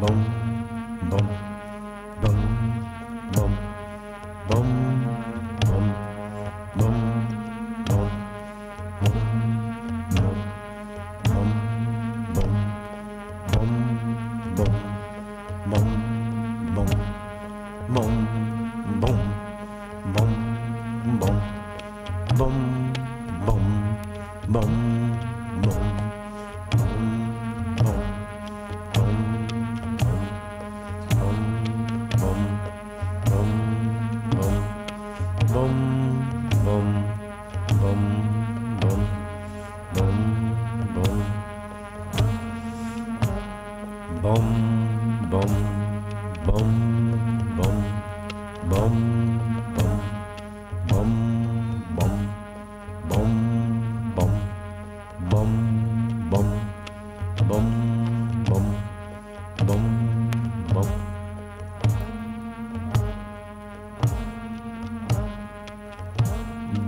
bum bum bum bum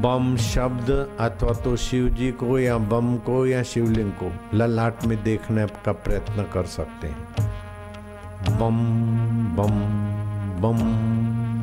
बम शब्द अथवा तो शिव जी को या बम को या शिवलिंग को ललाट में देखने का प्रयत्न कर सकते हैं। बम बम बम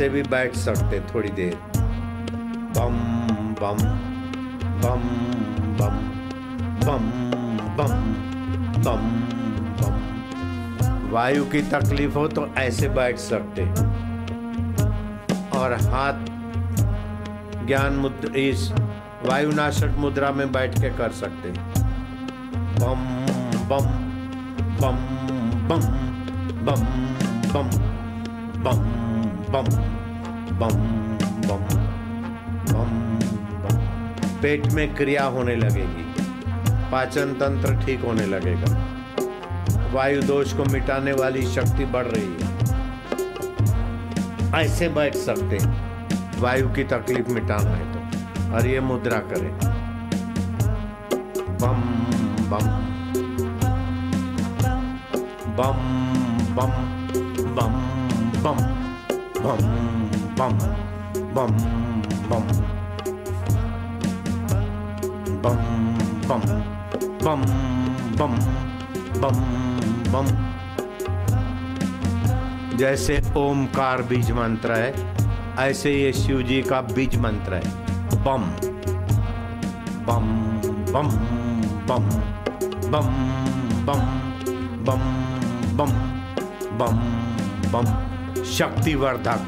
ऐसे भी बैठ सकते थोड़ी देर बम बम बम बम बम बम बम बम वायु की तकलीफ़ हो तो ऐसे बैठ सकते और हाथ ज्ञान मुद्रा इस वायुनाशक मुद्रा में बैठ के कर सकते बम बम bum bum bum bum bum bum. बम बम बम बम पेट में क्रिया होने लगेगी। पाचन तंत्र ठीक होने लगेगा। वायु दोष को मिटाने वाली शक्ति बढ़ रही है। ऐसे बैठ सकते वायु की तकलीफ़ मिटाना है तो। और ये मुद्रा करें। बम बम बम। बम बम बम बम। बम बम बम बम बम बम बम बम बम जैसे ओमकार बीज मंत्र है ऐसे ये शिव जी का बीज मंत्र है बम बम बम बम बम बम बम बम बम बम शक्तिवर्धक।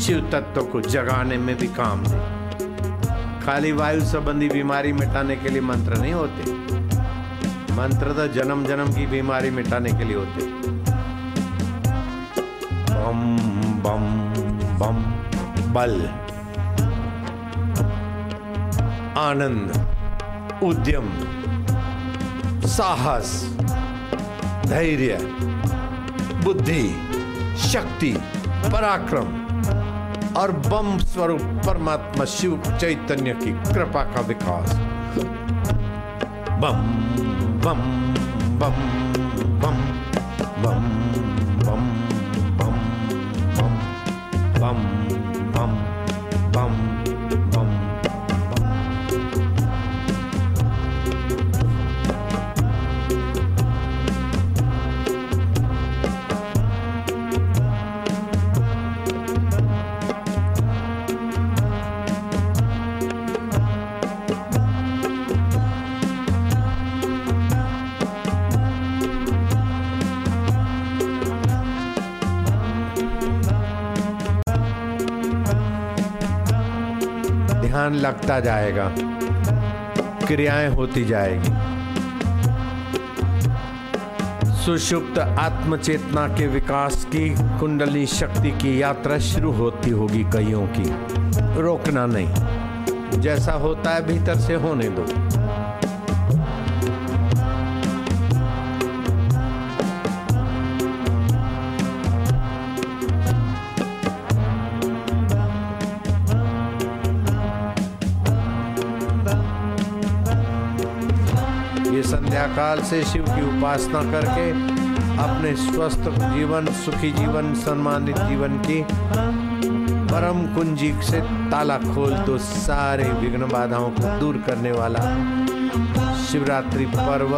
शिव तत्व को जगाने में भी काम दे। खाली वायु संबंधी बीमारी मिटाने के लिए मंत्र नहीं होते। मंत्र तो जन्म जन्म की बीमारी मिटाने के लिए होते। बम बम बम, बल। आनंद, उद्यम, साहस। धैर्य, बुद्धि, शक्ति, पराक्रम और बम स्वरूप परमात्मा शिव चैतन्य की कृपा का विकास। बम बम बम बम ध्यान लगता जाएगा। क्रियाएँ होती जाएगी। सुषुप्त आत्मचेतना के विकास की कुंडली शक्ति की यात्रा शुरू होती होगी कईयों की। रोकना नहीं। जैसा होता है भीतर से होने दो। काल से शिव की उपासना करके अपने स्वस्थ जीवन, सुखी जीवन, सम्मानित जीवन की परम कुंजी से ताला खोल दो सारे विघ्न बाधाओं को दूर करने वाला शिवरात्रि पर्व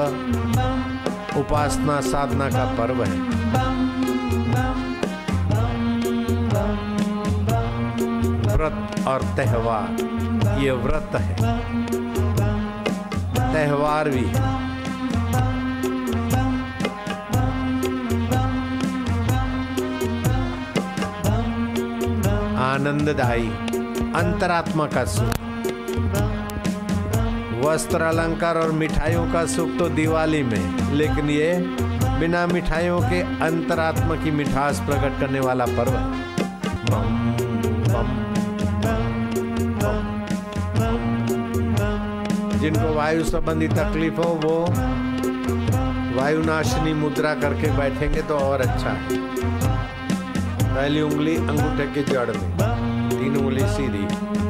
उपासना साधना का पर्व है। व्रत और त्योहार, ये व्रत है। त्योहार भी है। आनंददायी अंतरात्मा का सुख। वस्त्र अलंकार और मिठाइयों का सुख तो दिवाली में, लेकिन ये बिना मिठाइयों के अंतरात्मा की मिठास प्रकट करने वाला पर्व जिनको वायु संबंधी तकलीफ़ हो, वो वायुनाशिनी मुद्रा करके बैठेंगे तो और अच्छा है। पहली उंगली अंगूठे के जड़ में। City.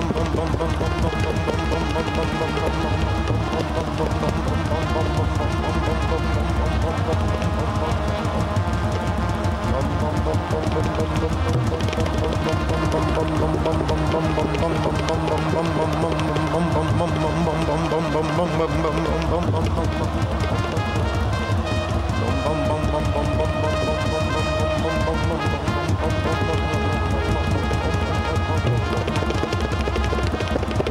उंगली सीधी bum